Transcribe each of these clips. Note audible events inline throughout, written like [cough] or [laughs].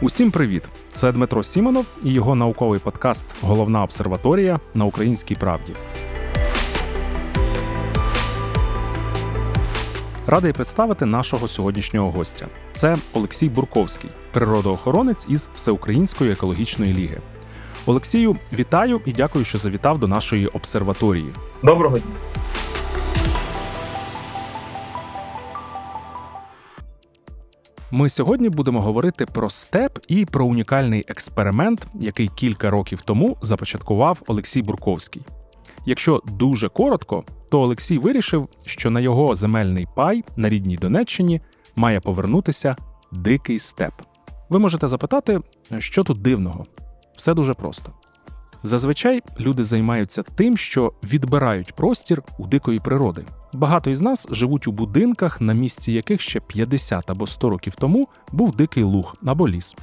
Усім привіт! Це Дмитро Сімонов і його науковий подкаст Головна обсерваторія на українській правді. Радий представити нашого сьогоднішнього гостя. Це Олексій Бурковський, природоохоронець із Всеукраїнської екологічної ліги. Олексію, вітаю і дякую, що завітав до нашої обсерваторії. Доброго дня. Ми сьогодні будемо говорити про степ і про унікальний експеримент, який кілька років тому започаткував Олексій Бурковський. Якщо дуже коротко, то Олексій вирішив, що на його земельний пай на рідній Донеччині має повернутися дикий степ. Ви можете запитати, що тут дивного? Все дуже просто. Зазвичай люди займаються тим, що відбирають простір у дикої природи. Багато із нас живуть у будинках, на місці яких ще 50 або 100 років тому був дикий луг або ліс.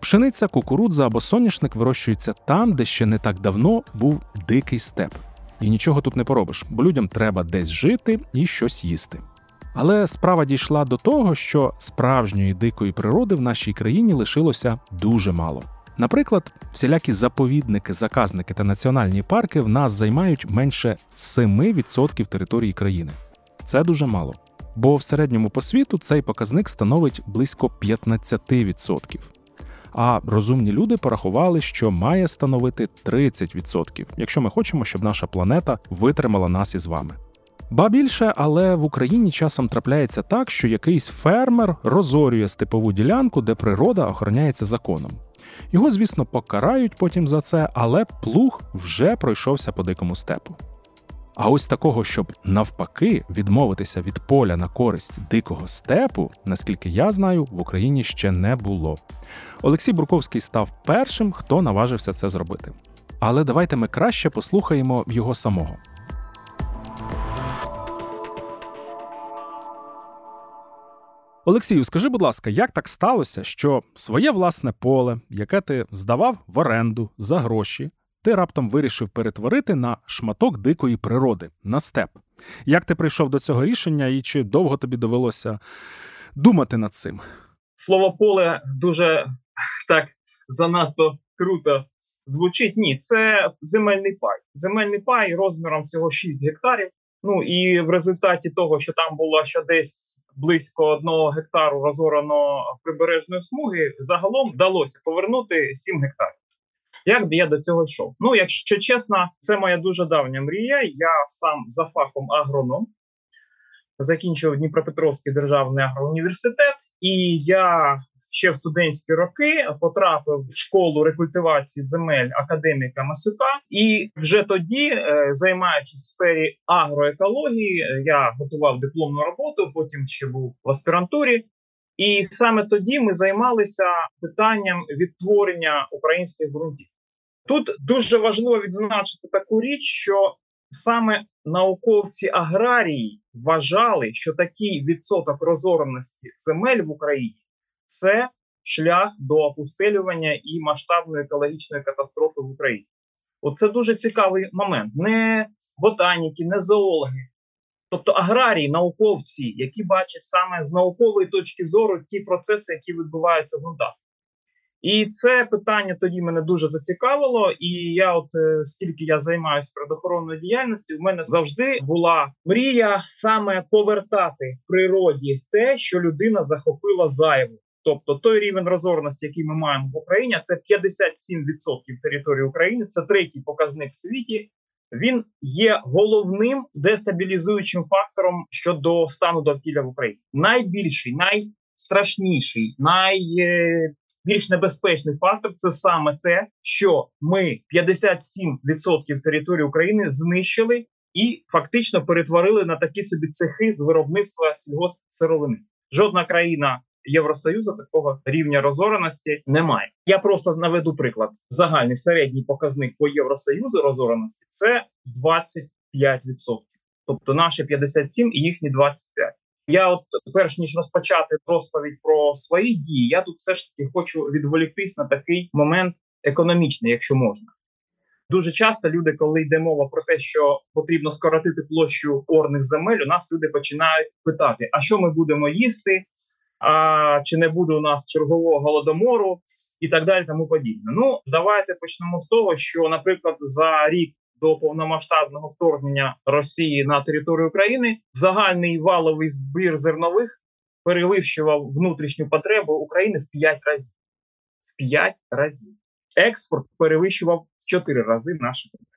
Пшениця, кукурудза або соняшник вирощуються там, де ще не так давно був дикий степ. І нічого тут не поробиш, бо людям треба десь жити і щось їсти. Але справа дійшла до того, що справжньої дикої природи в нашій країні лишилося дуже мало. Наприклад, всілякі заповідники, заказники та національні парки в нас займають менше 7% території країни. Це дуже мало. Бо в середньому по світу цей показник становить близько 15%. А розумні люди порахували, що має становити 30%, якщо ми хочемо, щоб наша планета витримала нас із вами. Ба більше, але в Україні часом трапляється так, що якийсь фермер розорює степову ділянку, де природа охороняється законом. Його, звісно, покарають потім за це, але плуг вже пройшовся по дикому степу. А ось такого, щоб навпаки відмовитися від поля на користь дикого степу, наскільки я знаю, в Україні ще не було. Олексій Бурковський став першим, хто наважився це зробити. Але давайте ми краще послухаємо його самого. Олексію, скажи, будь ласка, як так сталося, що своє власне поле, яке ти здавав в оренду за гроші, ти раптом вирішив перетворити на шматок дикої природи, на степ? Як ти прийшов до цього рішення і чи довго тобі довелося думати над цим? Слово поле дуже так занадто круто звучить. Ні, це земельний пай. Земельний пай розміром всього 6 гектарів. Ну і в результаті того, що там було ще десь близько одного гектару розорано прибережної смуги, загалом вдалося повернути 7 гектарів. Як я до цього йшов? Ну, якщо чесно, це моя дуже давня мрія. Я сам за фахом агроном. Закінчив Дніпропетровський державний агроуніверситет, і я ще в студентські роки потрапив в школу рекультивації земель академіка Масюка, і вже тоді, е, займаючись сфері агроекології, е, я готував дипломну роботу. Потім ще був в аспірантурі. І саме тоді ми займалися питанням відтворення українських ґрунтів. Тут дуже важливо відзначити таку річ, що саме науковці аграрії вважали, що такий відсоток розореності земель в Україні це шлях до опустелювання і масштабної екологічної катастрофи в Україні. Оце дуже цікавий момент. Не ботаніки, не зоологи, тобто аграрії, науковці, які бачать саме з наукової точки зору ті процеси, які відбуваються в ґрунтах. І це питання тоді мене дуже зацікавило. І я, от е, скільки я займаюся природоохоронною діяльністю, в мене завжди була мрія саме повертати природі те, що людина захопила зайву. Тобто той рівень розорності, який ми маємо в Україні, це 57% території України. Це третій показник в світі. Він є головним дестабілізуючим фактором щодо стану довкілля в Україні. Найбільший, найстрашніший, найбільш небезпечний фактор це саме те, що ми 57% території України знищили і фактично перетворили на такі собі цехи з виробництва сільгоспсировини. Жодна країна Євросоюзу такого рівня розореності немає. Я просто наведу приклад. Загальний середній показник по Євросоюзу розореності це 25%. Тобто наші 57 і їхні 25. Я, от перш ніж розпочати розповідь про свої дії, я тут все ж таки хочу відволіктись на такий момент економічний, якщо можна. Дуже часто люди, коли йде мова про те, що потрібно скоротити площу орних земель, у нас люди починають питати: а що ми будемо їсти, а чи не буде у нас чергового голодомору і так далі, тому подібне. Ну, давайте почнемо з того, що, наприклад, за рік до повномасштабного вторгнення Росії на територію України загальний валовий збір зернових перевищував внутрішню потребу України в 5 разів. В 5 разів. Експорт перевищував в 4 рази наші потреби.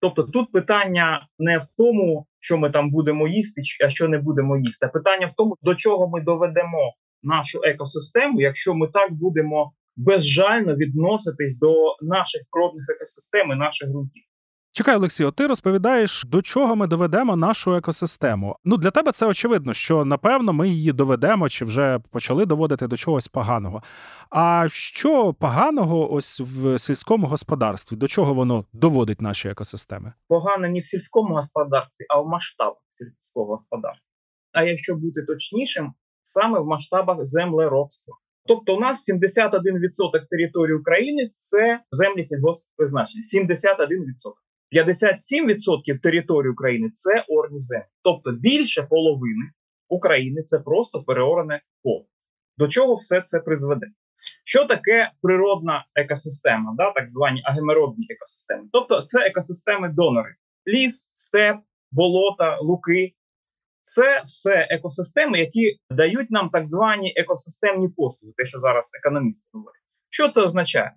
Тобто тут питання не в тому, що ми там будемо їсти, а що не будемо їсти. а Питання в тому, до чого ми доведемо нашу екосистему, якщо ми так будемо безжально відноситись до наших природних екосистем і наших ґрунтів. Чекай, Олексію, ти розповідаєш, до чого ми доведемо нашу екосистему. Ну для тебе це очевидно, що напевно ми її доведемо чи вже почали доводити до чогось поганого. А що поганого ось в сільському господарстві? До чого воно доводить наші екосистеми? Погано не в сільському господарстві, а в масштабах сільського господарства. А якщо бути точнішим, саме в масштабах землеробства. Тобто, у нас 71% території України це землі сільгосппризначення. 71%. 57% території України це орні землі. Тобто більше половини України це просто переорене поле. До чого все це призведе? Що таке природна екосистема, да, так звані агемеробні екосистеми? Тобто це екосистеми-донори: ліс, степ, болота, луки. Це все екосистеми, які дають нам так звані екосистемні послуги, те, що зараз економісти говорять. Що це означає?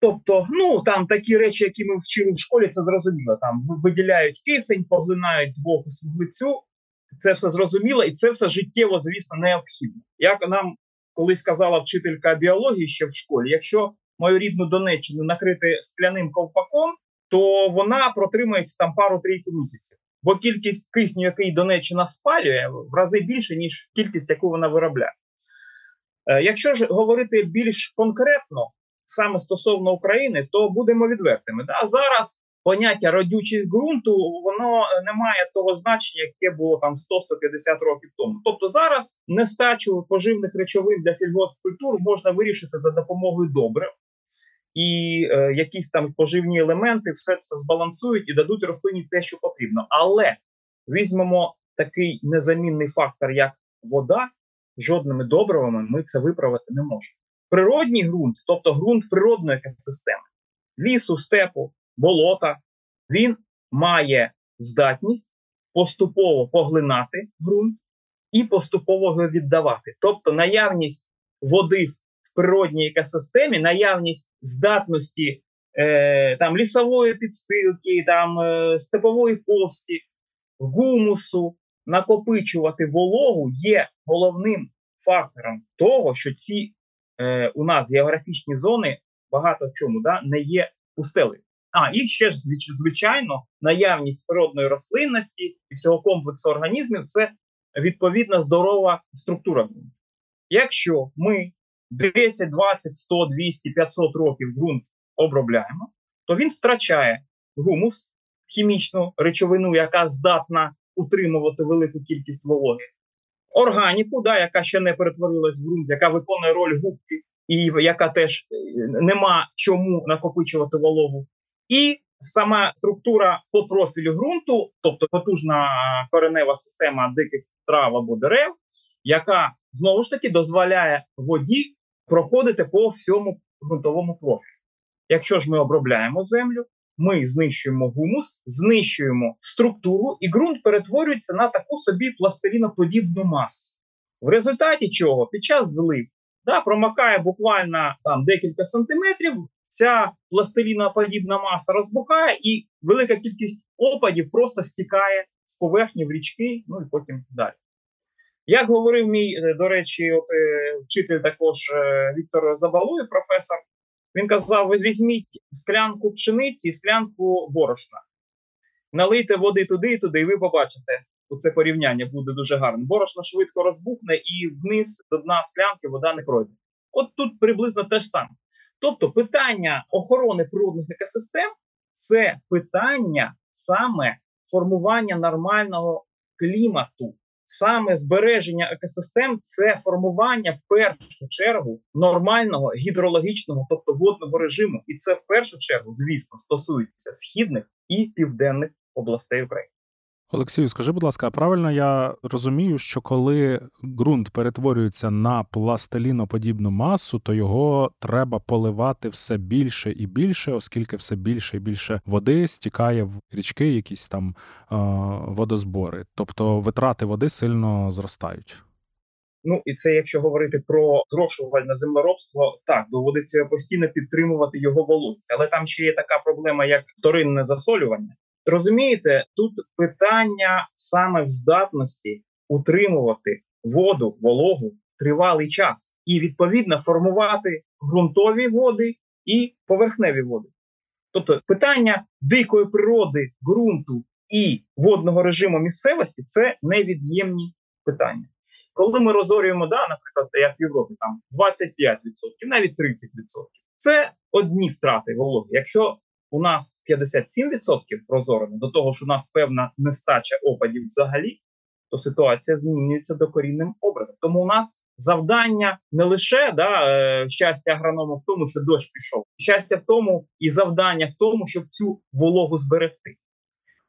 Тобто, ну там такі речі, які ми вчили в школі, це зрозуміло. Там виділяють кисень, поглинають двох вуглецю. Це все зрозуміло, і це все життєво, звісно, необхідно. Як нам колись казала вчителька біології ще в школі, якщо мою рідну Донеччину накрити скляним ковпаком, то вона протримається там пару-трійку місяців. Бо кількість кисню, який Донеччина спалює, в рази більше, ніж кількість, яку вона виробляє. Е, якщо ж говорити більш конкретно, саме стосовно України, то будемо відвертими. Да? Зараз поняття родючість ґрунту воно не має того значення, яке було там 100-150 років тому. Тобто зараз нестачу поживних речовин для сільгоспкультур можна вирішити за допомогою добрив. І е, якісь там поживні елементи все це збалансують і дадуть рослині те, що потрібно. Але візьмемо такий незамінний фактор, як вода, жодними добривами ми це виправити не можемо природній ґрунт, тобто ґрунт природної екосистеми, лісу, степу, болота, він має здатність поступово поглинати ґрунт і поступово його віддавати. Тобто наявність води в природній екосистемі, наявність здатності е, там, лісової підстилки, там, е, степової пості, гумусу, накопичувати вологу є головним фактором того, що ці е, у нас географічні зони багато в чому да, не є пустелею. А і ще ж звичайно, наявність природної рослинності і всього комплексу організмів це відповідна здорова структура. Якщо ми 10, 20, 100, 200, 500 років ґрунт обробляємо, то він втрачає гумус, хімічну речовину, яка здатна утримувати велику кількість вологи, органіку, да, яка ще не перетворилась в ґрунт, яка виконує роль губки, і яка теж е, нема чому накопичувати вологу, і сама структура по профілю ґрунту, тобто потужна коренева система диких трав або дерев, яка знову ж таки дозволяє воді проходити по всьому ґрунтовому профілю. Якщо ж ми обробляємо землю, ми знищуємо гумус, знищуємо структуру, і ґрунт перетворюється на таку собі пластиліноподібну масу. В результаті чого під час злив да, промакає буквально там декілька сантиметрів. Ця пластиліноподібна маса розбухає, і велика кількість опадів просто стікає з поверхні в річки, ну і потім далі. Як говорив мій, е, до речі, от, е, вчитель також е, Віктор Забалує, професор, він казав: ви візьміть склянку пшениці і склянку борошна, налийте води туди і туди, і ви побачите, це порівняння буде дуже гарне. Борошно швидко розбухне і вниз до дна склянки вода не пройде. От тут приблизно те ж саме. Тобто, питання охорони природних екосистем це питання саме формування нормального клімату саме збереження екосистем це формування в першу чергу нормального гідрологічного, тобто водного режиму, і це в першу чергу, звісно, стосується східних і південних областей України. Олексію, скажи, будь ласка, правильно я розумію, що коли ґрунт перетворюється на пластиліноподібну масу, то його треба поливати все більше і більше, оскільки все більше і більше води стікає в річки, якісь там е- водозбори. Тобто витрати води сильно зростають. Ну і це якщо говорити про зрошувальне землеробство, так доводиться постійно підтримувати його вологість. Але там ще є така проблема, як вторинне засолювання. Розумієте, тут питання саме в здатності утримувати воду, вологу тривалий час і відповідно формувати ґрунтові води і поверхневі води. Тобто питання дикої природи, ґрунту і водного режиму місцевості це невід'ємні питання. Коли ми розорюємо, да, наприклад, як в Європі, там 25%, навіть 30%, це одні втрати вологи. Якщо у нас 57% прозорено до того, що у нас певна нестача опадів взагалі, то ситуація змінюється докорінним образом. Тому у нас завдання не лише да, е, щастя агронома в тому, що дощ пішов, щастя в тому і завдання в тому, щоб цю вологу зберегти.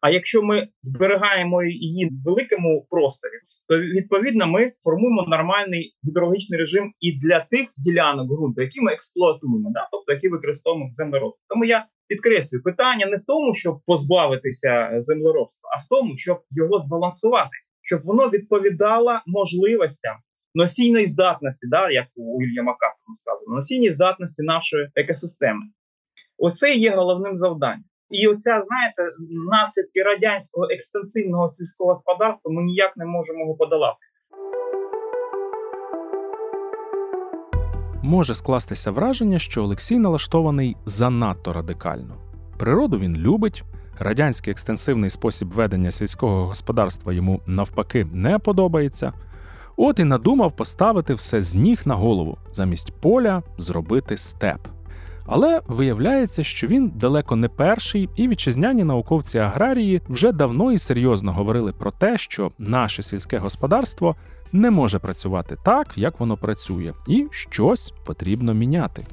А якщо ми зберігаємо її в великому просторі, то відповідно ми формуємо нормальний гідрологічний режим і для тих ділянок ґрунту, які ми експлуатуємо, да? тобто які використовуємо в. Тому я підкреслюю питання не в тому, щоб позбавитися землеробства, а в тому, щоб його збалансувати, щоб воно відповідало можливостям носійної здатності, да, як у Вільяма Картона сказано, носійній здатності нашої екосистеми. Оце є головним завданням. І оця, знаєте, наслідки радянського екстенсивного сільського господарства ми ніяк не можемо його подолати. Може скластися враження, що Олексій налаштований занадто радикально. Природу він любить, радянський екстенсивний спосіб ведення сільського господарства йому навпаки не подобається. От і надумав поставити все з ніг на голову, замість поля зробити степ. Але виявляється, що він далеко не перший, і вітчизняні науковці аграрії вже давно і серйозно говорили про те, що наше сільське господарство не може працювати так, як воно працює, і щось потрібно міняти.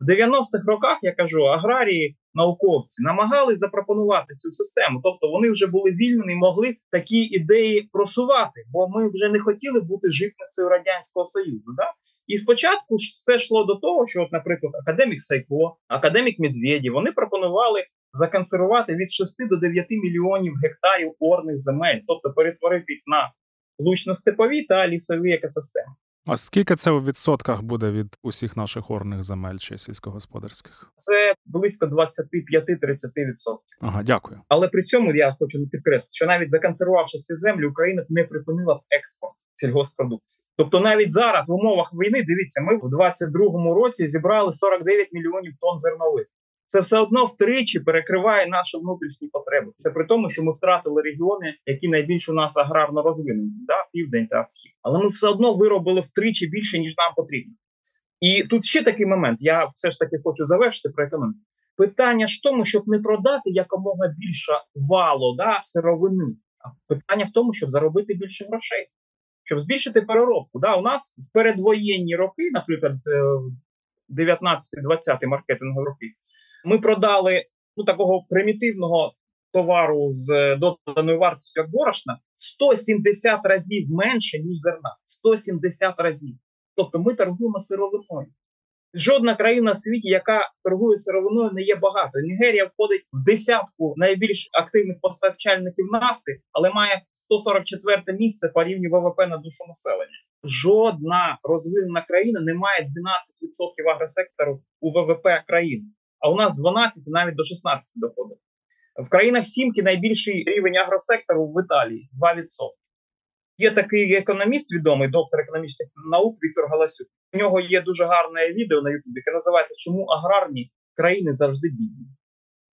В 90-х роках я кажу, аграрії, науковці намагались запропонувати цю систему. Тобто вони вже були вільними і могли такі ідеї просувати, бо ми вже не хотіли бути житницею радянського союзу. Да? І спочатку все йшло до того, що, от, наприклад, академік Сайко, академік Медведєв, вони пропонували законсервувати від 6 до 9 мільйонів гектарів орних земель, тобто перетворити їх на лучно-степові та лісові екосистеми. А скільки це у відсотках буде від усіх наших орних земель чи сільськогосподарських? Це близько 25-30%. Ага, дякую. Але при цьому я хочу підкреслити, що навіть законсервувавши ці землі, Україна не припинила б експорт сільгоспродукції. Тобто, навіть зараз в умовах війни, дивіться, ми в 22-му році зібрали 49 мільйонів тонн зернових. Це все одно втричі перекриває наші внутрішні потреби. Це при тому, що ми втратили регіони, які найбільш у нас аграрно розвинені, да, південь та схід. Але ми все одно виробили втричі більше ніж нам потрібно. І тут ще такий момент. Я все ж таки хочу завершити про економіку. Питання ж в тому, щоб не продати якомога більше вало да, сировини. А питання в тому, щоб заробити більше грошей, щоб збільшити переробку. Да, У нас в передвоєнні роки, наприклад, 19-20 е, маркетингові роки, ми продали ну, такого примітивного товару з доданою вартістю як борошна 170 разів менше, ніж зерна. 170 разів. Тобто ми торгуємо сировиною. Жодна країна в світі, яка торгує сировиною, не є багато. Нігерія входить в десятку найбільш активних постачальників нафти, але має 144 місце по рівню ВВП на душу населення. Жодна розвинена країна не має 12% агросектору у ВВП країни а у нас 12 навіть до 16 доходить. В країнах Сімки найбільший рівень агросектору в Італії 2%. Є такий економіст, відомий доктор економічних наук Віктор Галасюк. У нього є дуже гарне відео на Ютубі, яке називається Чому аграрні країни завжди бідні.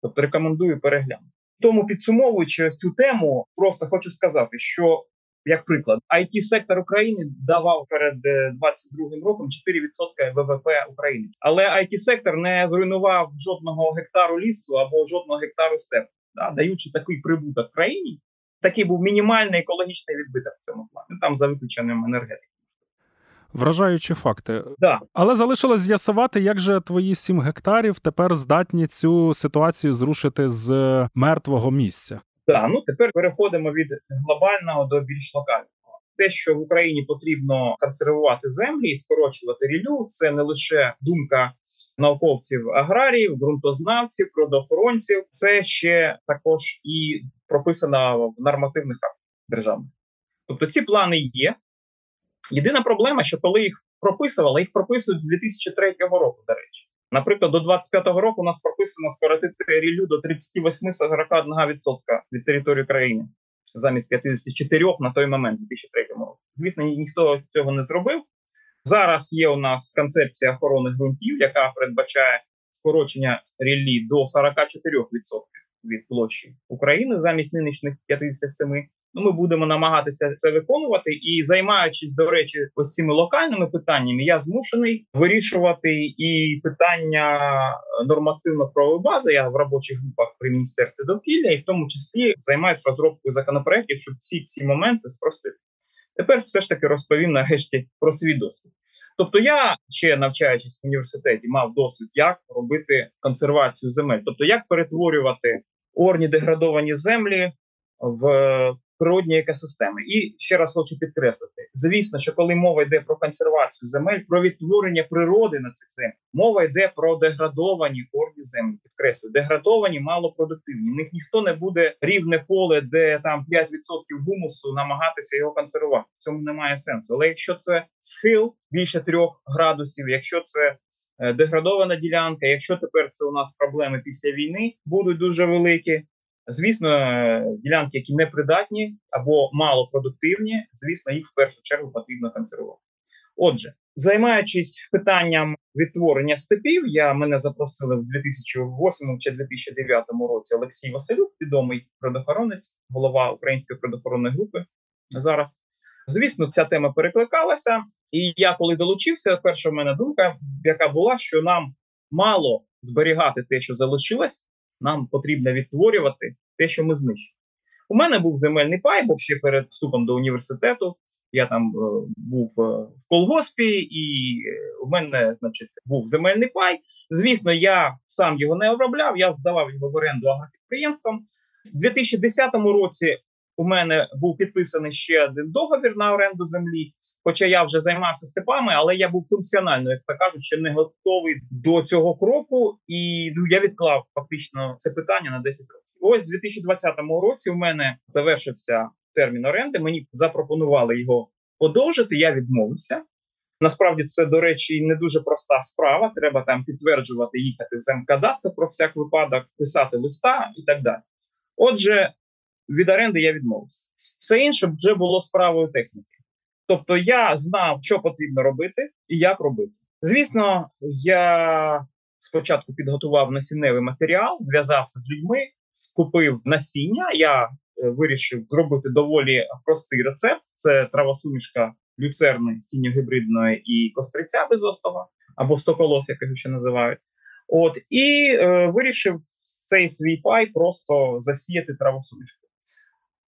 Тобто рекомендую переглянути. Тому підсумовуючи цю тему, просто хочу сказати, що як приклад, it сектор України давав перед 22 е, роком 4% ВВП України, але it сектор не зруйнував жодного гектару лісу або жодного гектару степу, да, даючи такий прибуток країні. Такий був мінімальний екологічний відбиток в цьому плані. Ну, там за виключенням енергетики. Вражаючі факти. Да. Але залишилось з'ясувати, як же твої сім гектарів тепер здатні цю ситуацію зрушити з мертвого місця. Да, ну тепер переходимо від глобального до більш локального. Те, що в Україні потрібно консервувати землі і скорочувати рілю, це не лише думка науковців, аграріїв, ґрунтознавців, природоохоронців, це ще також і прописано в нормативних актах державних. Тобто ці плани є. Єдина проблема, що коли їх прописували, їх прописують з 2003 року, до речі. Наприклад, до 25-го року у нас прописано скоротити рілю до 38-41% від території країни замість 54 на той момент, 2003 році. Звісно, ніхто цього не зробив. Зараз є у нас концепція охорони ґрунтів, яка передбачає скорочення ріллі до 44% від площі України замість нинішніх 57%. Ну, ми будемо намагатися це виконувати і займаючись, до речі, ось цими локальними питаннями, я змушений вирішувати і питання нормативно-правової бази. Я в робочих групах при міністерстві довкілля, і в тому числі займаюся розробкою законопроектів, щоб всі ці моменти спростити. Тепер все ж таки розповім нарешті про свій досвід. Тобто, я ще навчаючись в університеті, мав досвід, як робити консервацію земель, тобто як перетворювати орні деградовані землі в природні екосистеми. І ще раз хочу підкреслити: звісно, що коли мова йде про консервацію земель, про відтворення природи на цих землях, мова йде про деградовані орні землі. Підкреслюю, деградовані, малопродуктивні. В них ніхто не буде рівне поле, де там 5% гумусу намагатися його консервувати. В цьому немає сенсу. Але якщо це схил більше 3 градусів, якщо це е, Деградована ділянка. Якщо тепер це у нас проблеми після війни будуть дуже великі, Звісно, ділянки, які непридатні або малопродуктивні, звісно, їх в першу чергу потрібно консервувати. Отже, займаючись питанням відтворення степів, я мене запросили в 2008 чи 2009 році Олексій Василюк, відомий природоохоронець, голова української природоохоронної групи. Зараз, звісно, ця тема перекликалася. І я, коли долучився, перша в мене думка, яка була, що нам мало зберігати те, що залишилось нам потрібно відтворювати те, що ми знищили. У мене був земельний пай, бо ще перед вступом до університету. Я там е, був е, в колгоспі, і е, у мене, значить, був земельний пай. Звісно, я сам його не обробляв, я здавав його в оренду агропідприємствам. У 2010 році у мене був підписаний ще один договір на оренду землі. Хоча я вже займався степами, але я був функціонально, як то кажуть, ще не готовий до цього кроку, і ну я відклав фактично це питання на 10 років. Ось у 2020 році у мене завершився термін оренди. Мені запропонували його подовжити. Я відмовився. Насправді це, до речі, не дуже проста справа. Треба там підтверджувати, їхати в земкадастр про всяк випадок, писати листа і так далі. Отже, від оренди я відмовився. Все інше вже було справою техніки. Тобто я знав, що потрібно робити і як робити. Звісно, я спочатку підготував насінневий матеріал, зв'язався з людьми, купив насіння. Я е, вирішив зробити доволі простий рецепт: це травосумішка люцерни сіньо-гібридної і костриця безостого, або стоколос, як його ще називають. От і е, вирішив цей свій пай просто засіяти травосумішку.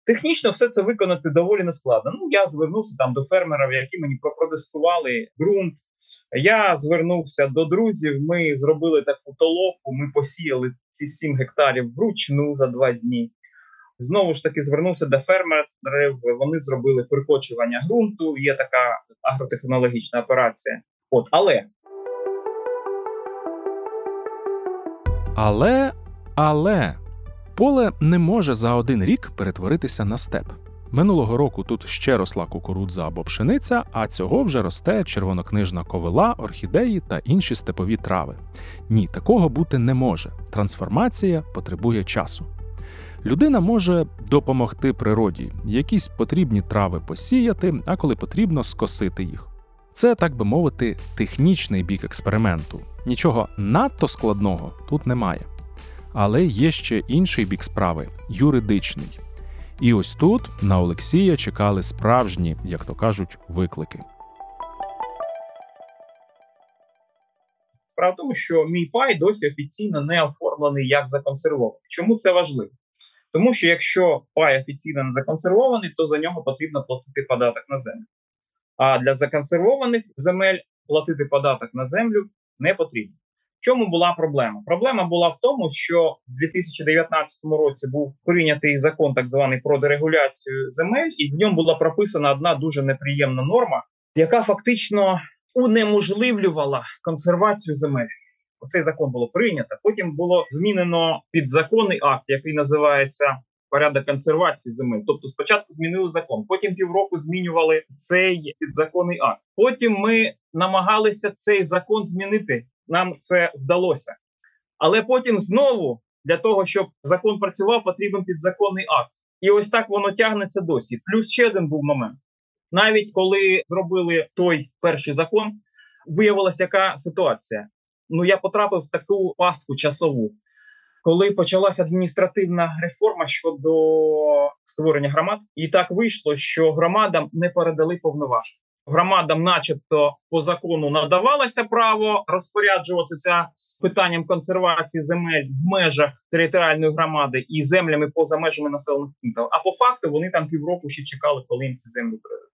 Технічно все це виконати доволі нескладно. Ну я звернувся там до фермерів, які мені продискували ґрунт. Я звернувся до друзів. Ми зробили таку толоку. Ми посіяли ці 7 гектарів вручну за два дні. Знову ж таки, звернувся до фермерів. Вони зробили прикочування ґрунту. Є така агротехнологічна операція. От, але але але. Поле не може за один рік перетворитися на степ. Минулого року тут ще росла кукурудза або пшениця, а цього вже росте червонокнижна ковила, орхідеї та інші степові трави. Ні, такого бути не може. Трансформація потребує часу. Людина може допомогти природі, якісь потрібні трави посіяти, а коли потрібно скосити їх. Це, так би мовити, технічний бік експерименту. Нічого надто складного тут немає. Але є ще інший бік справи юридичний. І ось тут на Олексія чекали справжні, як то кажуть, виклики. Справа в тому, що мій пай досі офіційно не оформлений як законсервований. Чому це важливо? Тому що якщо пай офіційно не законсервований, то за нього потрібно платити податок на землю. А для законсервованих земель платити податок на землю не потрібно. Чому була проблема? Проблема була в тому, що в 2019 році був прийнятий закон, так званий про дерегуляцію земель, і в ньому була прописана одна дуже неприємна норма, яка фактично унеможливлювала консервацію земель. Оцей закон було прийнято. Потім було змінено підзаконний акт, який називається порядок консервації земель. Тобто, спочатку змінили закон, потім півроку змінювали цей підзаконний акт. Потім ми намагалися цей закон змінити. Нам це вдалося, але потім знову для того, щоб закон працював, потрібен підзаконний акт. І ось так воно тягнеться досі. Плюс ще один був момент. Навіть коли зробили той перший закон, виявилася яка ситуація. Ну я потрапив в таку пастку часову, коли почалася адміністративна реформа щодо створення громад, і так вийшло, що громадам не передали повноважень. Громадам, начебто, по закону надавалося право розпоряджуватися питанням консервації земель в межах територіальної громади і землями поза межами населених пунктів. А по факту вони там півроку ще чекали, коли їм ці землі передадуть.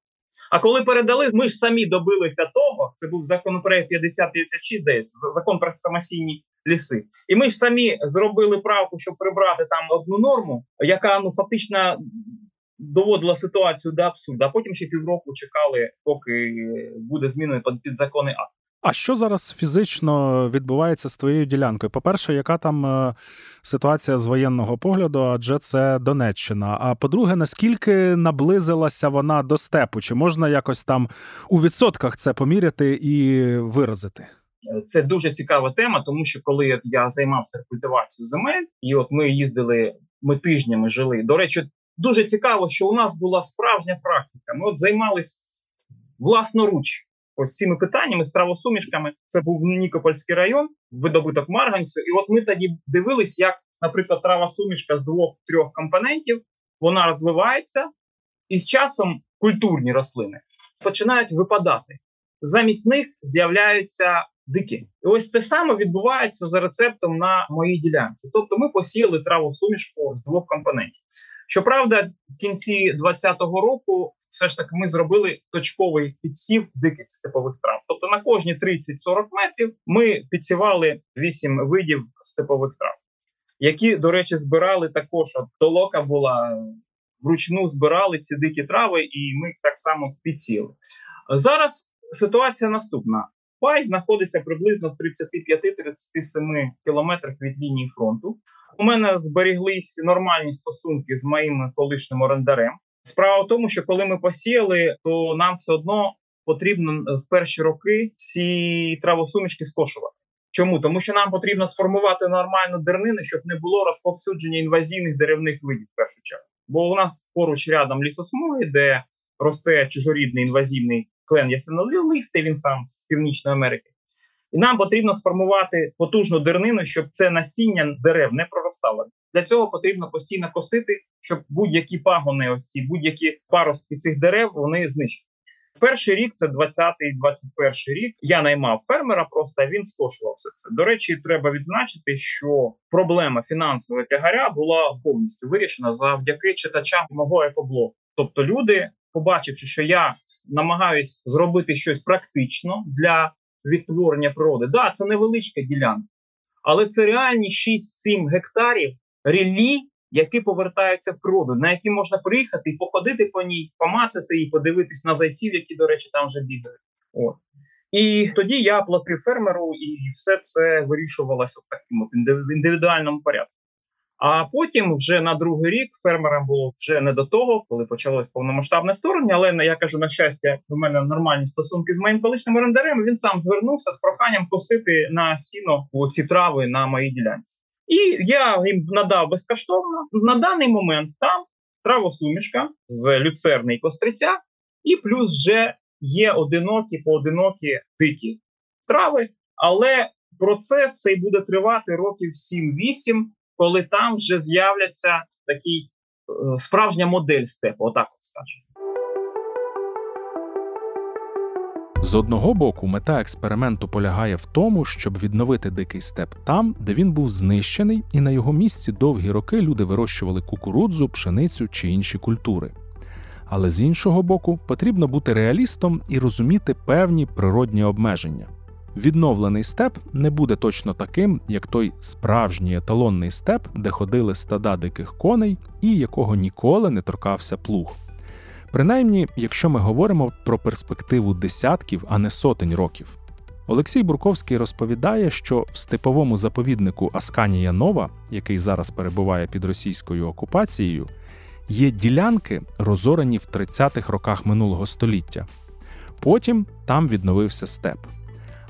А коли передали, ми ж самі добилися того. Це був законопроект 5056, здається, закон про самосійні ліси. І ми ж самі зробили правку, щоб прибрати там одну норму, яка ну фактично доводила ситуацію до абсурду. А потім ще півроку чекали, поки буде змінений підзаконний акт. А що зараз фізично відбувається з твоєю ділянкою? По-перше, яка там е, ситуація з воєнного погляду, адже це Донеччина. А по-друге, наскільки наблизилася вона до степу? Чи можна якось там у відсотках це поміряти і виразити? Це дуже цікава тема, тому що коли я займався рекультивацією земель, і от ми їздили, ми тижнями жили. До речі, дуже цікаво, що у нас була справжня практика. Ми от займалися власноруч ось цими питаннями з травосумішками. Це був Нікопольський район, видобуток марганцю. І от ми тоді дивились, як, наприклад, травосумішка з двох-трьох компонентів вона розвивається, і з часом культурні рослини починають випадати. Замість них з'являються дикі. І ось те саме відбувається за рецептом на моїй ділянці. Тобто ми посіяли траву сумішку з двох компонентів. Щоправда, в кінці 2020 року все ж таки ми зробили точковий підсів диких степових трав. Тобто на кожні 30-40 метрів ми підсівали 8 видів степових трав, які, до речі, збирали також. От толока була вручну збирали ці дикі трави, і ми їх так само підсіли. Зараз ситуація наступна. Пай знаходиться приблизно в 35-37 кілометрах від лінії фронту. У мене зберіглись нормальні стосунки з моїм колишнім орендарем. Справа в тому, що коли ми посіяли, то нам все одно потрібно в перші роки ці травосумішки скошувати. Чому? Тому що нам потрібно сформувати нормальну дернину, щоб не було розповсюдження інвазійних деревних видів в першу чергу. Бо у нас поруч рядом лісосмуги, де росте чужорідний інвазивний клен ясенолистий, він сам з Північної Америки. І нам потрібно сформувати потужну дернину, щоб це насіння з дерев не проростало. Для цього потрібно постійно косити, щоб будь-які пагони, ось будь-які паростки цих дерев вони знищили. Перший рік, це 20-й, 21 рік. Я наймав фермера, просто він скошував все це. До речі, треба відзначити, що проблема фінансового тягаря була повністю вирішена завдяки читачам мого екоблогу. Тобто, люди, побачивши, що я намагаюсь зробити щось практично для відтворення природи. Да, це невеличка ділянка, але це реальні 6-7 гектарів релі, які повертаються в природу, на які можна приїхати і походити по ній, помацати і подивитись на зайців, які, до речі, там вже бігають. От. І тоді я платив фермеру, і все це вирішувалося в такому індивідуальному порядку. А потім, вже на другий рік, фермерам було вже не до того, коли почалось повномасштабне вторгнення. Але я кажу, на щастя, у мене нормальні стосунки з моїм колишнім орендарем. Він сам звернувся з проханням косити на сіно ці трави на моїй ділянці. І я їм надав безкоштовно. На даний момент там травосумішка з люцерни і костриця, і плюс вже є одинокі поодинокі дикі трави. Але процес цей буде тривати років 7-8 коли там вже з'являться такий е, справжня модель степу, отак от скажемо. З одного боку, мета експерименту полягає в тому, щоб відновити дикий степ там, де він був знищений, і на його місці довгі роки люди вирощували кукурудзу, пшеницю чи інші культури. Але з іншого боку, потрібно бути реалістом і розуміти певні природні обмеження. Відновлений степ не буде точно таким, як той справжній еталонний степ, де ходили стада диких коней і якого ніколи не торкався плуг. Принаймні, якщо ми говоримо про перспективу десятків, а не сотень років. Олексій Бурковський розповідає, що в степовому заповіднику Асканія Нова, який зараз перебуває під російською окупацією, є ділянки, розорені в 30-х роках минулого століття. Потім там відновився степ.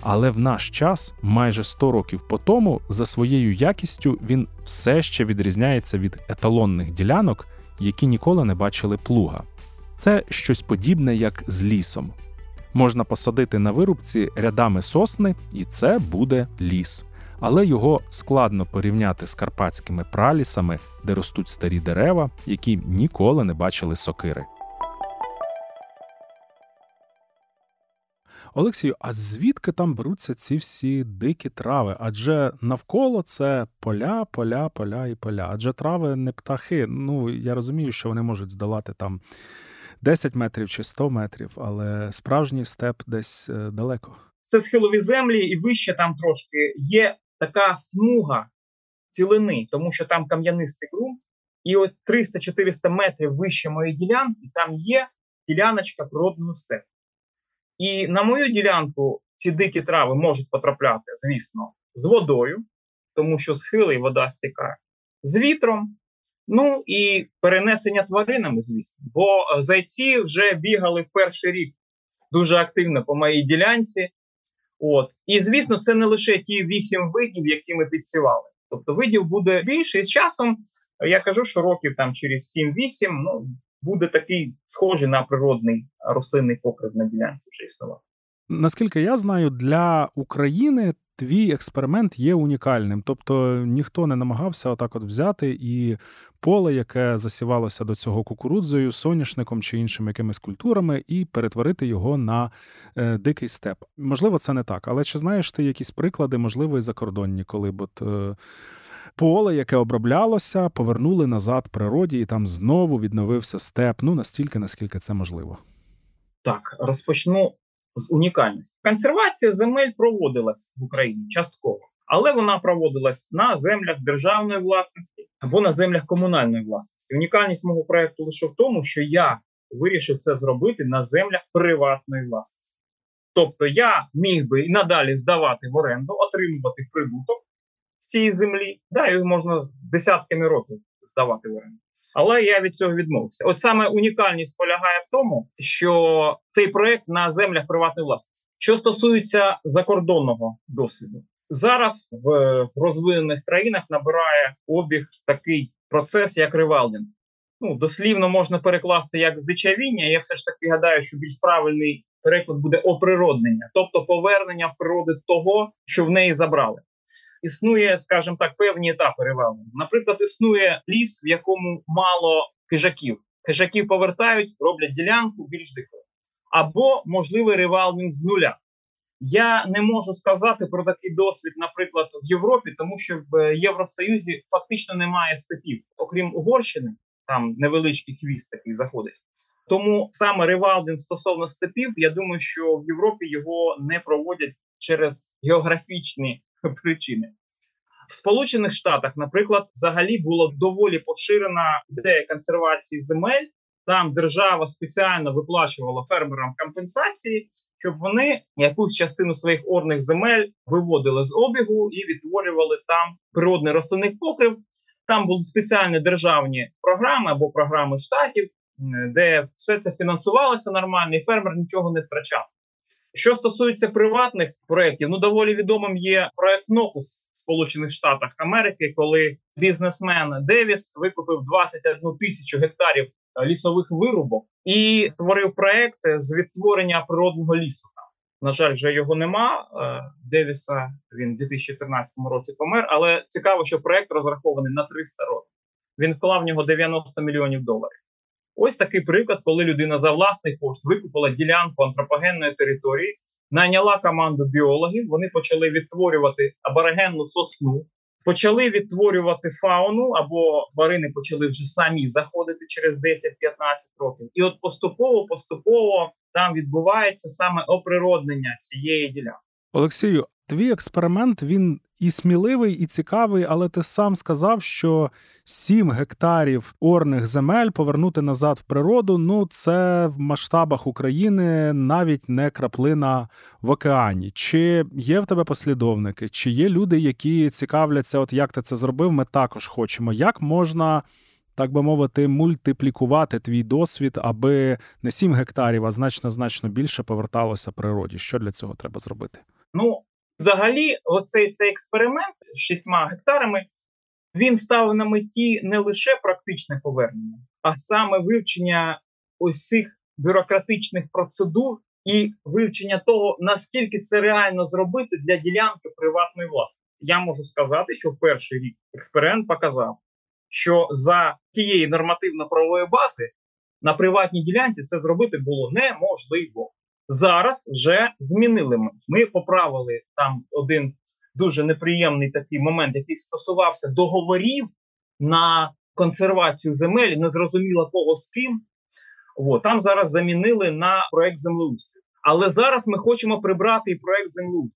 Але в наш час, майже 100 років по тому, за своєю якістю він все ще відрізняється від еталонних ділянок, які ніколи не бачили плуга. Це щось подібне, як з лісом. Можна посадити на вирубці рядами сосни, і це буде ліс. Але його складно порівняти з карпатськими пралісами, де ростуть старі дерева, які ніколи не бачили сокири. Олексію, а звідки там беруться ці всі дикі трави? Адже навколо це поля, поля, поля і поля. Адже трави не птахи. Ну я розумію, що вони можуть здолати там 10 метрів чи 100 метрів, але справжній степ десь е, далеко. Це схилові землі, і вище там трошки є така смуга цілини, тому що там кам'янистий ґрунт. І от 300-400 метрів вище моєї ділянки там є діляночка природного степу. І на мою ділянку ці дикі трави можуть потрапляти, звісно, з водою, тому що схили і вода стікає, з вітром, ну і перенесення тваринами, звісно. Бо е, зайці вже бігали в перший рік дуже активно по моїй ділянці. От. І, звісно, це не лише ті вісім видів, які ми підсівали. Тобто видів буде більше, і з часом я кажу, що років там через 7-8 ну, буде такий схожий на природний рослинний покрив на ділянці вже існувати. Наскільки я знаю, для України твій експеримент є унікальним. Тобто ніхто не намагався отак от взяти і поле, яке засівалося до цього кукурудзою, соняшником чи іншими якимись культурами, і перетворити його на е, дикий степ. Можливо, це не так. Але чи знаєш ти якісь приклади, можливо, і закордонні, коли б от. Е, поле, яке оброблялося, повернули назад природі, і там знову відновився степ. Ну настільки, наскільки це можливо. Так, розпочну з унікальності. Консервація земель проводилась в Україні частково, але вона проводилась на землях державної власності або на землях комунальної власності. Унікальність мого проекту лише в тому, що я вирішив це зробити на землях приватної власності. Тобто я міг би і надалі здавати в оренду, отримувати прибуток з цієї землі, да, його можна десятками років здавати в оренду. Але я від цього відмовився. От саме унікальність полягає в тому, що цей проект на землях приватної власності. Що стосується закордонного досвіду, зараз в розвинених країнах набирає обіг такий процес, як ревалдинг. Ну, дослівно можна перекласти як здичавіння. Я все ж таки гадаю, що більш правильний переклад буде оприроднення, тобто повернення в природи того, що в неї забрали існує, скажімо так, певні етапи ревелменту. Наприклад, існує ліс, в якому мало хижаків. Хижаків повертають, роблять ділянку більш дикою. Або можливий ревалмент з нуля. Я не можу сказати про такий досвід, наприклад, в Європі, тому що в Євросоюзі фактично немає степів, окрім Угорщини, там невеличкий хвіст такий заходить. Тому саме ревалдинг стосовно степів, я думаю, що в Європі його не проводять через географічні [laughs] причини. В Сполучених Штатах, наприклад, взагалі було доволі поширена ідея консервації земель. Там держава спеціально виплачувала фермерам компенсації, щоб вони якусь частину своїх орних земель виводили з обігу і відтворювали там природний рослинний покрив. Там були спеціальні державні програми або програми штатів, де все це фінансувалося нормально, і фермер нічого не втрачав. Що стосується приватних проєктів, ну доволі відомим є проект Нокус в Сполучених Штатах Америки, коли бізнесмен Девіс викупив 21 тисячу гектарів е, лісових вирубок і створив проект з відтворення природного лісу. На жаль, вже його нема. Е, Девіса він в 2014 році помер. Але цікаво, що проект розрахований на 300 років. Він вклав в нього 90 мільйонів доларів. Ось такий приклад, коли людина за власний кошт викупила ділянку антропогенної території, найняла команду біологів. Вони почали відтворювати аборигенну сосну почали відтворювати фауну, або тварини почали вже самі заходити через 10-15 років. І от поступово, поступово там відбувається саме оприроднення цієї ділянки. Олексію, твій експеримент він і сміливий, і цікавий, але ти сам сказав, що 7 гектарів орних земель повернути назад в природу. Ну, це в масштабах України навіть не краплина в океані. Чи є в тебе послідовники, чи є люди, які цікавляться, от як ти це зробив? Ми також хочемо. Як можна. Так би мовити, мультиплікувати твій досвід, аби не 7 гектарів, а значно значно більше поверталося природі. Що для цього треба зробити? Ну Взагалі, оцей цей експеримент з шістьма гектарами він став на меті не лише практичне повернення, а саме вивчення ось бюрократичних процедур і вивчення того, наскільки це реально зробити для ділянки приватної власності. Я можу сказати, що в перший рік експеримент показав, що за тієї нормативно-правової бази на приватній ділянці це зробити було неможливо. Зараз вже змінили ми. Ми поправили там один дуже неприємний такий момент, який стосувався договорів на консервацію земель, не зрозуміло кого з ким. О, там зараз замінили на проект землеустрою. Але зараз ми хочемо прибрати і проект землеустрою.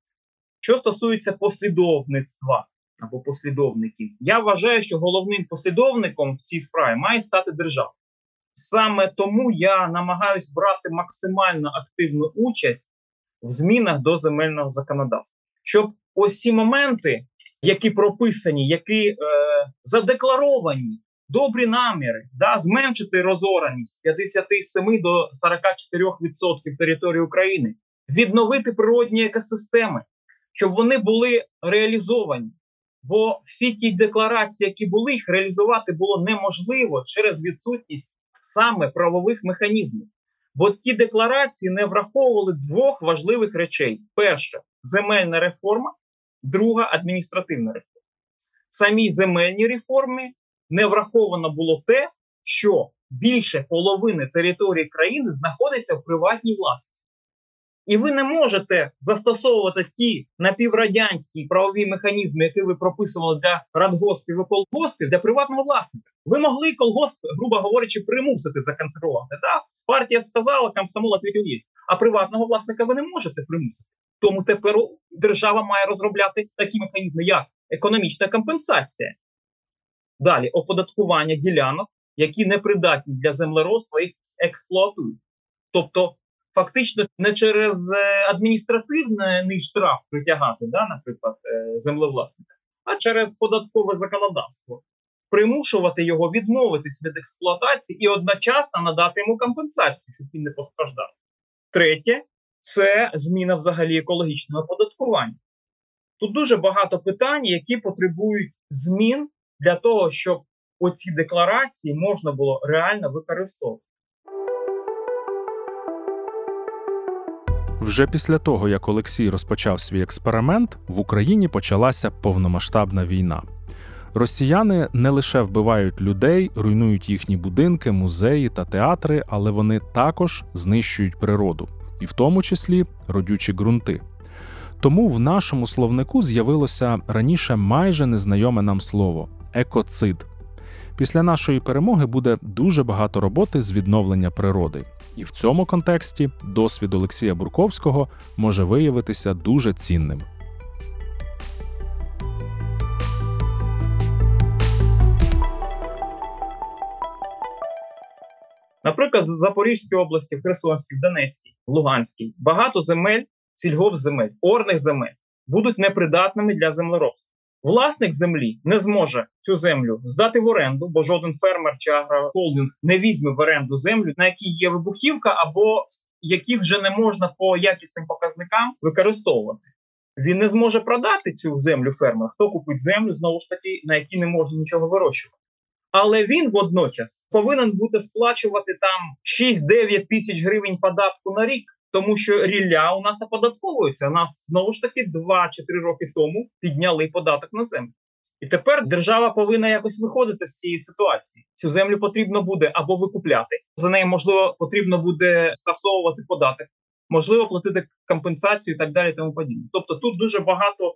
Що стосується послідовництва або послідовників, я вважаю, що головним послідовником в цій справі має стати держава. Саме тому я намагаюся брати максимально активну участь в змінах до земельного законодавства, щоб ось моменти, які прописані, які е, задекларовані, добрі наміри, да, зменшити розораність 57 до 44% території України, відновити природні екосистеми, щоб вони були реалізовані. Бо всі ті декларації, які були, їх реалізувати було неможливо через відсутність саме правових механізмів. Бо ті декларації не враховували двох важливих речей: перша земельна реформа, друга адміністративна реформа. В самій земельній реформі не враховано було те, що більше половини території країни знаходиться в приватній власності. І ви не можете застосовувати ті напіврадянські правові механізми, які ви прописували для радгоспів і колгоспів для приватного власника. Ви могли колгосп, грубо говорячи, примусити законсервувати. Да? Партія сказала, комсомол відповів є. А приватного власника ви не можете примусити. Тому тепер держава має розробляти такі механізми, як економічна компенсація. Далі оподаткування ділянок, які непридатні для землеробства, їх експлуатують. Тобто фактично не через е, адміністративний штраф притягати, да, наприклад, е, землевласника, а через податкове законодавство. Примушувати його відмовитись від експлуатації і одночасно надати йому компенсацію, щоб він не постраждав. Третє це зміна взагалі екологічного оподаткування. Тут дуже багато питань, які потребують змін для того, щоб оці декларації можна було реально використовувати. Вже після того, як Олексій розпочав свій експеримент, в Україні почалася повномасштабна війна. Росіяни не лише вбивають людей, руйнують їхні будинки, музеї та театри, але вони також знищують природу, і в тому числі родючі ґрунти. Тому в нашому словнику з'явилося раніше майже незнайоме нам слово екоцид. Після нашої перемоги буде дуже багато роботи з відновлення природи, і в цьому контексті досвід Олексія Бурковського може виявитися дуже цінним. Наприклад, з Запорізької області, Херсонській, Донецькій, Луганській багато земель, сільгоспземель, орних земель будуть непридатними для землеробства. Власник землі не зможе цю землю здати в оренду, бо жоден фермер чи агрохолдинг не візьме в оренду землю, на якій є вибухівка, або які вже не можна по якісним показникам використовувати. Він не зможе продати цю землю фермеру. Хто купить землю знову ж таки, на якій не можна нічого вирощувати. Але він водночас повинен бути сплачувати там 6-9 тисяч гривень податку на рік тому що рілля у нас оподатковується. Нас знову ж таки 2 чи 3 роки тому підняли податок на землю. І тепер держава повинна якось виходити з цієї ситуації. Цю землю потрібно буде або викупляти. За неї можливо потрібно буде скасовувати податок, можливо, платити компенсацію і так далі. Тому подібне. Тобто тут дуже багато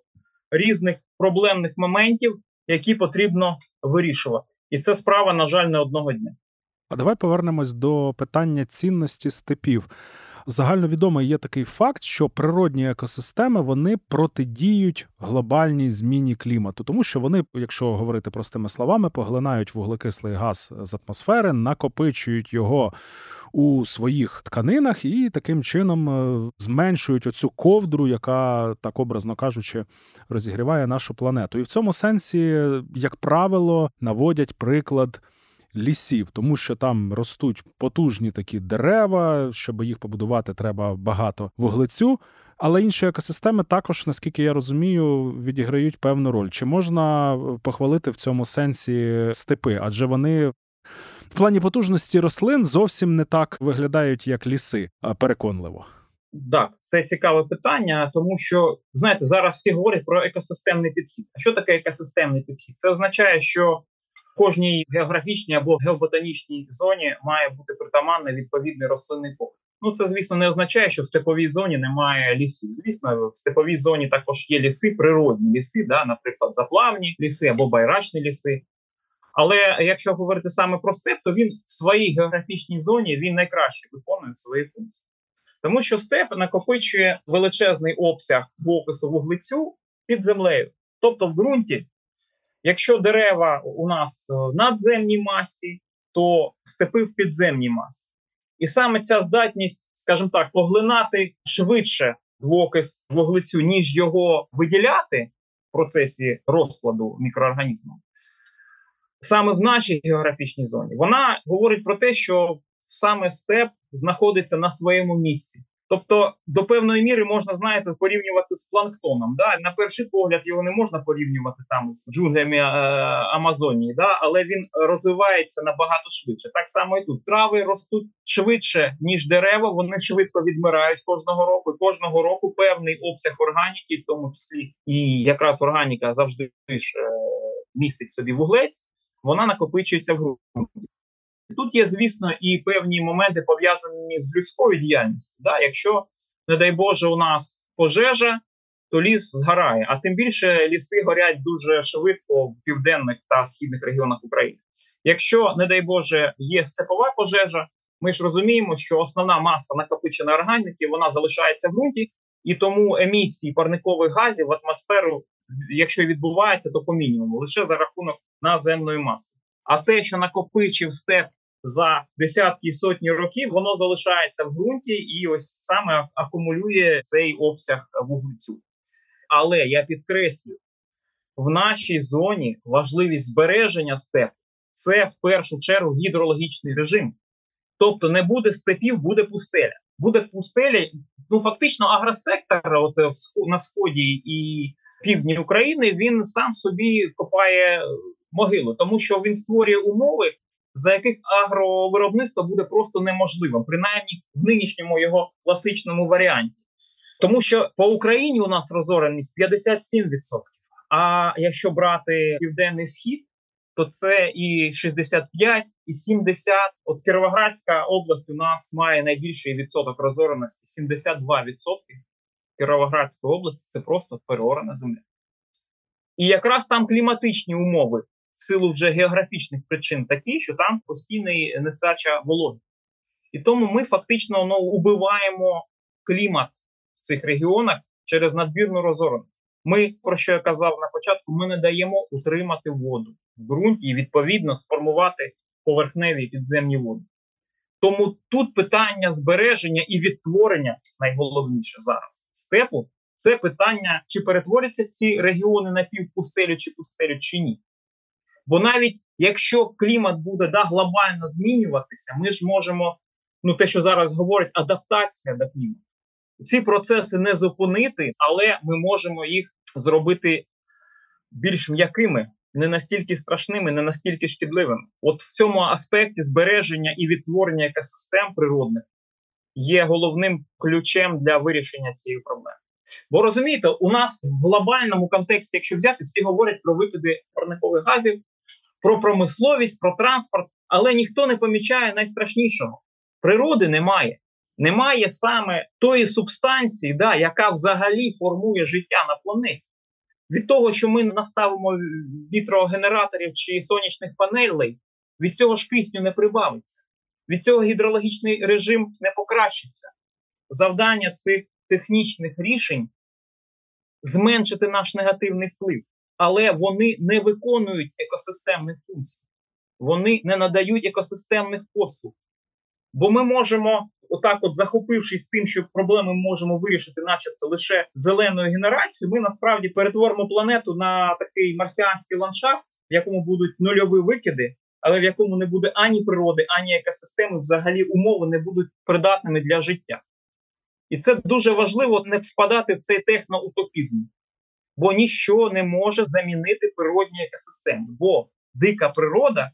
різних проблемних моментів, які потрібно вирішувати. І це справа, на жаль, не одного дня. А давай повернемось до питання цінності степів. Загальновідомий є такий факт, що природні екосистеми вони протидіють глобальній зміні клімату, тому що вони, якщо говорити простими словами, поглинають вуглекислий газ з атмосфери, накопичують його у своїх тканинах і таким чином е, зменшують оцю ковдру, яка так образно кажучи, розігріває нашу планету. І в цьому сенсі, як правило, наводять приклад лісів, тому що там ростуть потужні такі дерева. Щоб їх побудувати, треба багато вуглецю. Але інші екосистеми також, наскільки я розумію, відіграють певну роль. Чи можна похвалити в цьому сенсі степи? Адже вони в плані потужності рослин зовсім не так виглядають, як ліси, переконливо. Так, це цікаве питання, тому що знаєте, зараз всі говорять про екосистемний підхід. А що таке екосистемний підхід? Це означає, що кожній географічній або геоботанічній зоні має бути притаманний відповідний рослинний погляд. Ну це, звісно, не означає, що в степовій зоні немає лісів. Звісно, в степовій зоні також є ліси, природні ліси, да, наприклад, заплавні ліси або байрачні ліси. Але якщо говорити саме про степ, то він в своїй географічній зоні він найкраще виконує свої функції. Тому що степ накопичує величезний обсяг двокису вуглецю під землею. Тобто в ґрунті Якщо дерева у нас в надземній масі, то степи в підземній масі. І саме ця здатність, скажімо так, поглинати швидше двокис вуглецю, ніж його виділяти в процесі розкладу мікроорганізму, саме в нашій географічній зоні, вона говорить про те, що саме степ знаходиться на своєму місці. Тобто до певної міри можна, знаєте, порівнювати з планктоном. Да? На перший погляд його не можна порівнювати там з джунглями е, Амазонії, да? але він розвивається набагато швидше. Так само і тут трави ростуть швидше, ніж дерева. Вони швидко відмирають кожного року. Кожного року певний обсяг органіки, в тому числі і якраз органіка завжди ж е, містить собі вуглець. Вона накопичується в ґрунті. Тут є, звісно, і певні моменти пов'язані з людською діяльністю. Да? Якщо, не дай Боже, у нас пожежа, то ліс згорає. А тим більше ліси горять дуже швидко в південних та східних регіонах України. Якщо, не дай Боже, є степова пожежа, ми ж розуміємо, що основна маса накопиченої органіки вона залишається в ґрунті, і тому емісії парникових газів в атмосферу, якщо відбувається, то по мінімуму лише за рахунок наземної маси. А те, що накопичив степ за десятки і сотні років, воно залишається в ґрунті і ось саме акумулює цей обсяг вуглецю. Але я підкреслюю, в нашій зоні важливість збереження степу це в першу чергу гідрологічний режим. Тобто не буде степів, буде пустеля. Буде пустеля, ну фактично, агросектор от на сході і півдні України він сам собі копає могилу, тому що він створює умови за яких агровиробництво буде просто неможливим, принаймні в нинішньому його класичному варіанті. Тому що по Україні у нас розореність 57%. А якщо брати південний схід, то це і 65, і 70. От Кіровоградська область у нас має найбільший відсоток розореності 72%. Кіровоградської області це просто переорана земля. І якраз там кліматичні умови в силу вже географічних причин такі, що там постійна нестача вологи. І тому ми фактично ну, убиваємо клімат в цих регіонах через надбірну розореність. Ми, про що я казав на початку, ми не даємо утримати воду в ґрунті і відповідно сформувати поверхневі підземні води. Тому тут питання збереження і відтворення найголовніше зараз степу це питання, чи перетворяться ці регіони на півпустелю чи пустелю, чи ні. Бо навіть якщо клімат буде да, глобально змінюватися, ми ж можемо, ну те, що зараз говорять, адаптація до клімату. Ці процеси не зупинити, але ми можемо їх зробити більш м'якими, не настільки страшними, не настільки шкідливими. От в цьому аспекті збереження і відтворення екосистем природних є головним ключем для вирішення цієї проблеми. Бо розумієте, у нас в глобальному контексті, якщо взяти, всі говорять про викиди парникових газів про промисловість, про транспорт, але ніхто не помічає найстрашнішого. Природи немає. Немає саме тої субстанції, да, яка взагалі формує життя на планеті. Від того, що ми наставимо вітрогенераторів чи сонячних панелей, від цього ж кисню не прибавиться. Від цього гідрологічний режим не покращиться. Завдання цих технічних рішень зменшити наш негативний вплив, але вони не виконують екосистемних функцій, вони не надають екосистемних послуг. Бо ми можемо, отак, от захопившись тим, що проблеми можемо вирішити, начебто лише зеленою генерацією, ми насправді перетворимо планету на такий марсіанський ландшафт, в якому будуть нульові викиди, але в якому не буде ані природи, ані екосистеми, взагалі умови не будуть придатними для життя. І це дуже важливо не впадати в цей техноутопізм, бо ніщо не може замінити природні екосистеми. Бо дика природа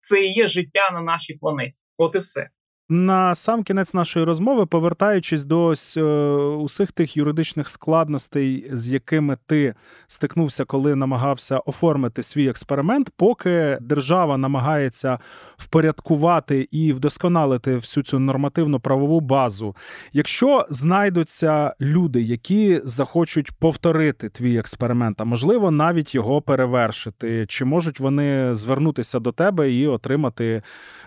це і є життя на нашій планеті. От і все. На сам кінець нашої розмови, повертаючись до ось, е, усіх тих юридичних складностей, з якими ти стикнувся, коли намагався оформити свій експеримент, поки держава намагається впорядкувати і вдосконалити всю цю нормативну правову базу. Якщо знайдуться люди, які захочуть повторити твій експеримент, а можливо навіть його перевершити, чи можуть вони звернутися до тебе і отримати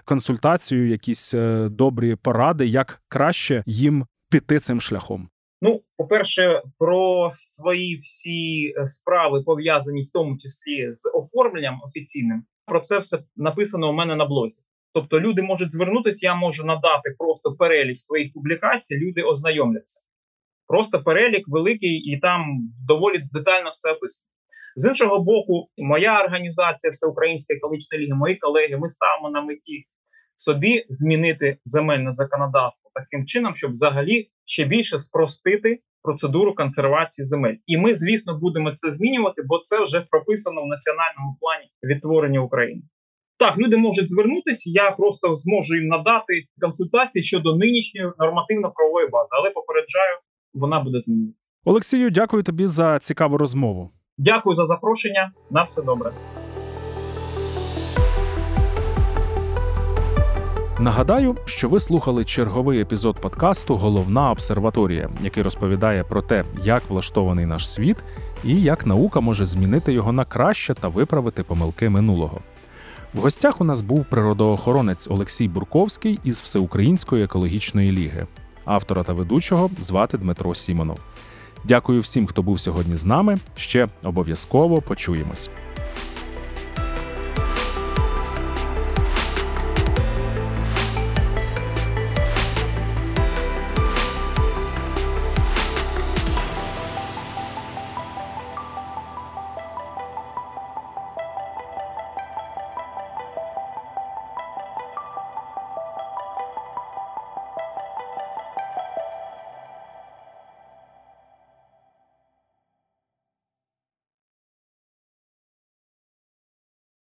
консультацію, якісь. Добрі поради, як краще їм піти цим шляхом? Ну, по-перше, про свої всі е, справи пов'язані в тому числі з оформленням офіційним. Про це все написано у мене на блозі. Тобто, люди можуть звернутися, я можу надати просто перелік своїх публікацій, люди ознайомляться. Просто перелік великий, і там доволі детально все описано. З іншого боку, моя організація, Всеукраїнська екологічна ліга, мої колеги, ми ставимо на меті собі змінити земельне законодавство таким чином, щоб взагалі ще більше спростити процедуру консервації земель. І ми, звісно, будемо це змінювати, бо це вже прописано в національному плані відтворення України. Так, люди можуть звернутися, я просто зможу їм надати консультації щодо нинішньої нормативно-правової бази, але попереджаю, вона буде змінена. Олексію, дякую тобі за цікаву розмову. Дякую за запрошення. На все добре. Нагадаю, що ви слухали черговий епізод подкасту Головна обсерваторія, який розповідає про те, як влаштований наш світ і як наука може змінити його на краще та виправити помилки минулого. В гостях у нас був природоохоронець Олексій Бурковський із Всеукраїнської екологічної ліги. Автора та ведучого звати Дмитро Сімонов. Дякую всім, хто був сьогодні з нами. Ще обов'язково почуємось.